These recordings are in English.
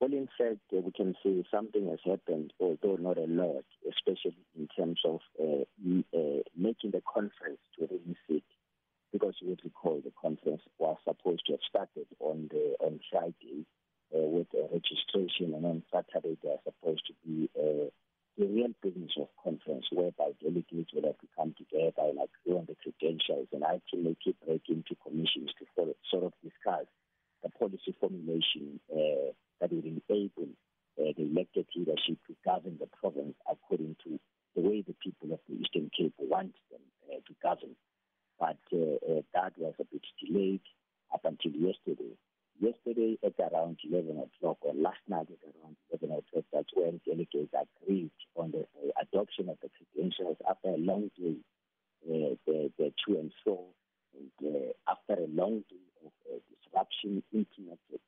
Well, in fact, uh, we can see something has happened, although not a lot, especially in terms of uh, uh, making the conference to really sit. Because you would recall the conference was supposed to have started on the on Friday uh, with registration, and on Saturday they are supposed to be uh, the real business of conference, whereby delegates will have to come together and agree on the credentials and ultimately break into commissions to follow, sort of discuss the policy formulation. Uh, that will enable uh, the elected leadership to govern the province according to the way the people of the Eastern Cape want them uh, to govern. But uh, uh, that was a bit delayed up until yesterday. Yesterday at around 11 o'clock, or last night at around 11 o'clock, that's when delegates agreed on the adoption of the credentials after a long day, uh, the, the to and fro, and uh, after a long day of uh, disruption,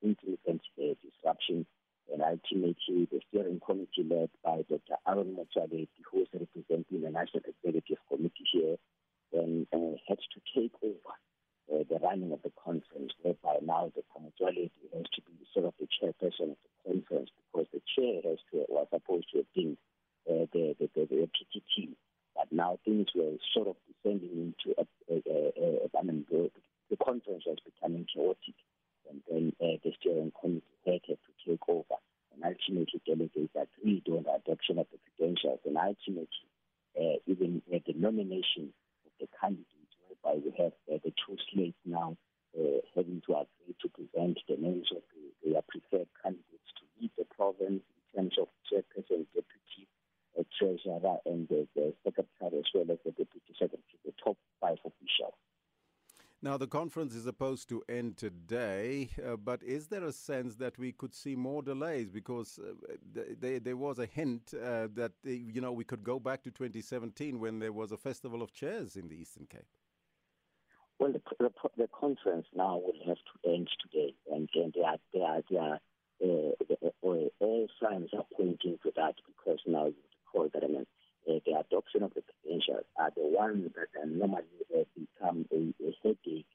intermittent uh, disruption, and ultimately the steering committee led by Dr. Aaron Motsoaledi, who is representing the National Executive Committee here, then uh, had to take over uh, the running of the conference, whereby now the Motsoaledi has to be sort the of the conference because the chair has to was supposed to have been uh, the, the, the, the PTT. But now things were sort of descending into a, a, I mean, the, the conference was becoming chaotic, and then uh, the steering committee had, had to take over. And ultimately, delegates agreed on the adoption of the credentials, and ultimately, uh, even uh, the nomination of the candidates, whereby we have uh, the two slates now uh, having to agree to present the names of the, their preferred candidates to lead the province in terms of chairperson, deputy uh, and the, the secretary, as well as the deputy secretary, the top five officials. Now, the conference is supposed to end today, uh, but is there a sense that we could see more delays? Because uh, th- there was a hint uh, that you know we could go back to 2017 when there was a festival of chairs in the Eastern Cape. Well, the, the, the conference now will have to end today, and, and there are, there are, there are uh, the, uh, all signs are pointing to that because now call uh, the adoption of the credentials are the ones that normally uh, become a, a headache.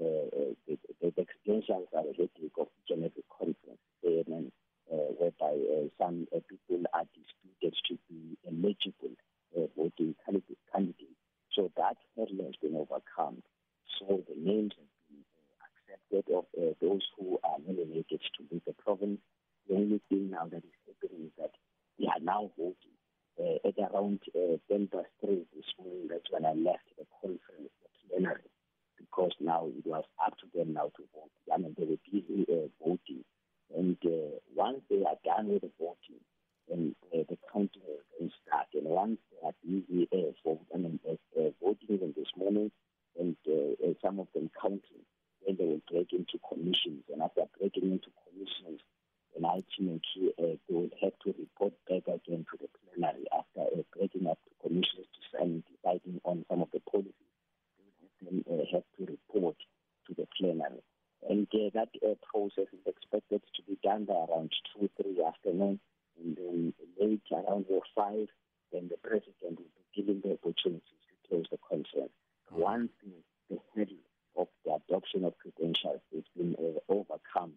Uh, the, the, the credentials are a headache of every conference, and, uh, whereby uh, some uh, people are disputed to be eligible uh, voting candidates. So that hurdle has been overcome. So the names have been accepted of uh, those who are nominated to lead the province. The only thing now that is happening is that they are now voting around uh, 10 past 3 this morning, that's when I left the conference, the plenary, because now it was up to them now to vote. I mean, they were busy uh, voting. And uh, once they are done with the voting, then uh, the counting will then start. And once they are busy uh, for, I mean, uh, uh, voting even this morning, and uh, uh, some of them counting, then they will break into commissions. And after breaking into commissions, and ultimately uh, they will have to report back again to the plenary after uh, breaking up the commissions to sign deciding on some of the policies. They will have, uh, have to report to the plenary. And uh, that uh, process is expected to be done by around 2, 3 afternoon. And then late around 5, then the president will be given the opportunities to close the conference. Once the, the hurdle of the adoption of credentials has been overcome,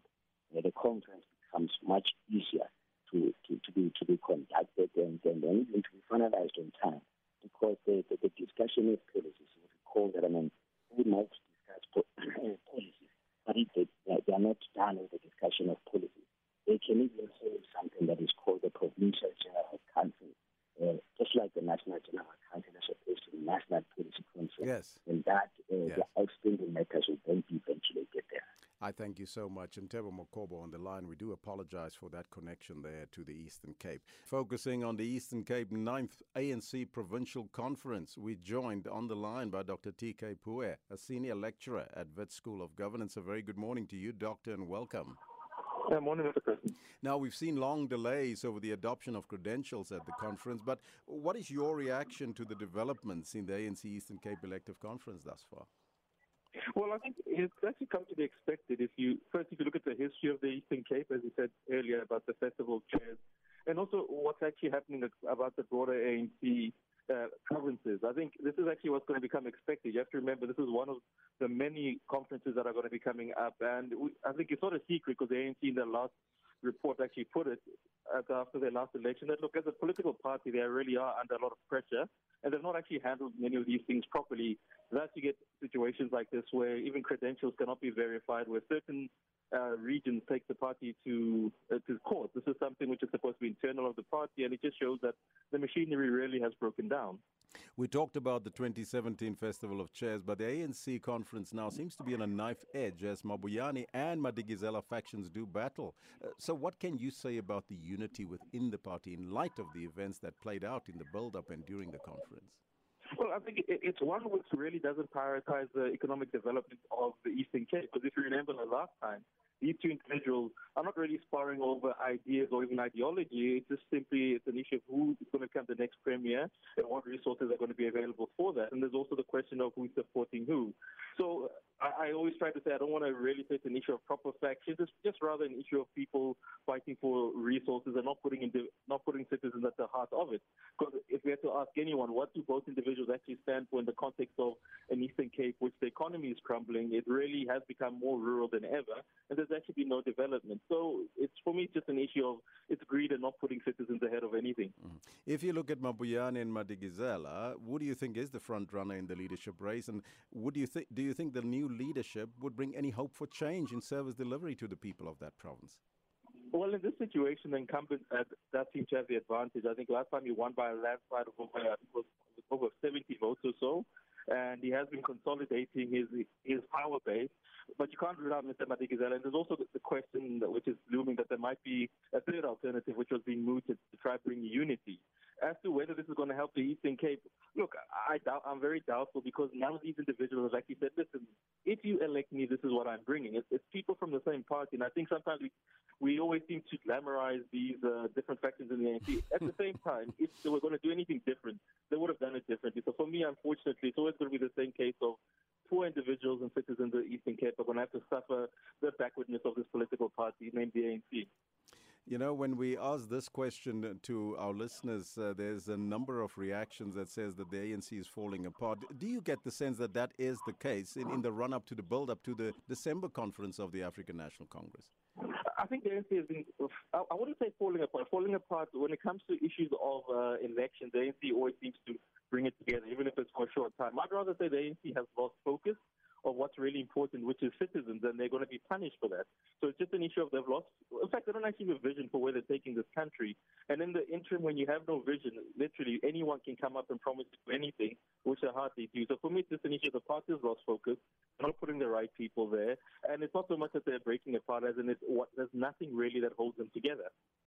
the conference becomes much easier to, to, to be to be conducted and, and, even to be finalized on time because the, the, the discussion of policies we recall that I mean we might discuss policies but if they, they are not done with the discussion of policies they can even hold something that is called the provincial general council uh, just like the national general council is supposed to be national policy conference Yes. and that uh, Yes. the outstanding matters will then be there I thank you so much. And Tebo Mokobo on the line. We do apologize for that connection there to the Eastern Cape. Focusing on the Eastern Cape 9th ANC Provincial Conference, we joined on the line by Dr. T.K. Pooe, a senior lecturer at Wits School of Governance. A very good morning to you, Doctor, and welcome. Good morning, Mr. President. Now, we've seen long delays over the adoption of credentials at the conference, but what is your reaction to the developments in the ANC Eastern Cape Elective Conference thus far? Well, I think it's actually come to be expected. If you first, if you look at the history of the Eastern Cape, as you said earlier about the festival chairs, and also what's actually happening about the broader ANC uh, provinces, I think this is actually what's going to become expected. You have to remember this is one of the many conferences that are going to be coming up, and we, I think it's not a secret because the ANC in the last report actually put it after their last election that look, as a political party, they really are under a lot of pressure, and they've not actually handled many of these things properly. Thus, you get situations like this where even credentials cannot be verified, where certain uh, regions take the party to uh, to court. This is something which is supposed to be internal of the party, and it just shows that the machinery really has broken down. We talked about the 2017 Festival of Chairs, but the ANC conference now seems to be on a knife edge as Mabuyane and Madikizela factions do battle. Uh, so, what can you say about the unity within the party in light of the events that played out in the build up and during the conference? Well, I think it's one which really doesn't prioritize the economic development of the Eastern Cape. Because if you remember the last time, these two individuals are not really sparring over ideas or even ideology. It's just simply it's an issue of who is going to become the next premier and what resources are going to be available for that. And there's also the question of who's supporting who. So I, I always try to say I don't want to really say it's an issue of proper factions. It's just rather an issue of people fighting for resources and not putting into, not putting citizens at the heart of it. Because if we had to ask anyone, what do both individuals actually stand for in the context of an Eastern Cape, which the economy is crumbling, it really has become more rural than ever, and there's actually been no development. So it's for me just an issue of it's greed and not putting citizens ahead of anything. Mm-hmm. If you look at Mabuyane and Madikizela, who do you think is the front runner in the leadership race, and would you think do you think the new leadership would bring any hope for change in service delivery to the people of that province? Well, in this situation, the incumbent uh, does seem to have the advantage. I think last time he won by a landslide of over, was over 70 votes or so, and he has been consolidating his his power base. But you can't rule out Mr. Madikizela. And there's also the question that, which is looming that there might be a third alternative, which was being mooted to try bring unity. As to whether this is going to help the Eastern Cape, look, I doubt, I'm very doubtful because none of these individuals have actually said, listen, if you elect me, this is what I'm bringing. It's, it's people from the same party. And I think sometimes we, we always seem to glamorize these uh, different factions in the ANC. At the same time, if they were going to do anything different, they would have done it differently. So for me, unfortunately, it's always going to be the same case of poor individuals and citizens of the Eastern Cape are going to have to suffer the backwardness of this political party named the ANC. You know, when we ask this question to our listeners, uh, there's a number of reactions that says that the ANC is falling apart. Do you get the sense that that is the case in, in the run-up to the build-up to the December conference of the African National Congress? I think the ANC has been, I wouldn't say falling apart. Falling apart when it comes to issues of uh, elections, the ANC always seems to bring it together, even if it's for a short time. I'd rather say the ANC has lost focus of what's really important, which is citizens, and they're going to be punished for that. So it's just an issue of they've lost. In fact, they don't actually have a vision for where they're taking this country. And in the interim, when you have no vision, literally anyone can come up and promise you anything, which they hardly do. So for me, it's just an issue of the party has lost focus. Not putting the right people there, and it's not so much that they're breaking apart as in it's what there's nothing really that holds them together.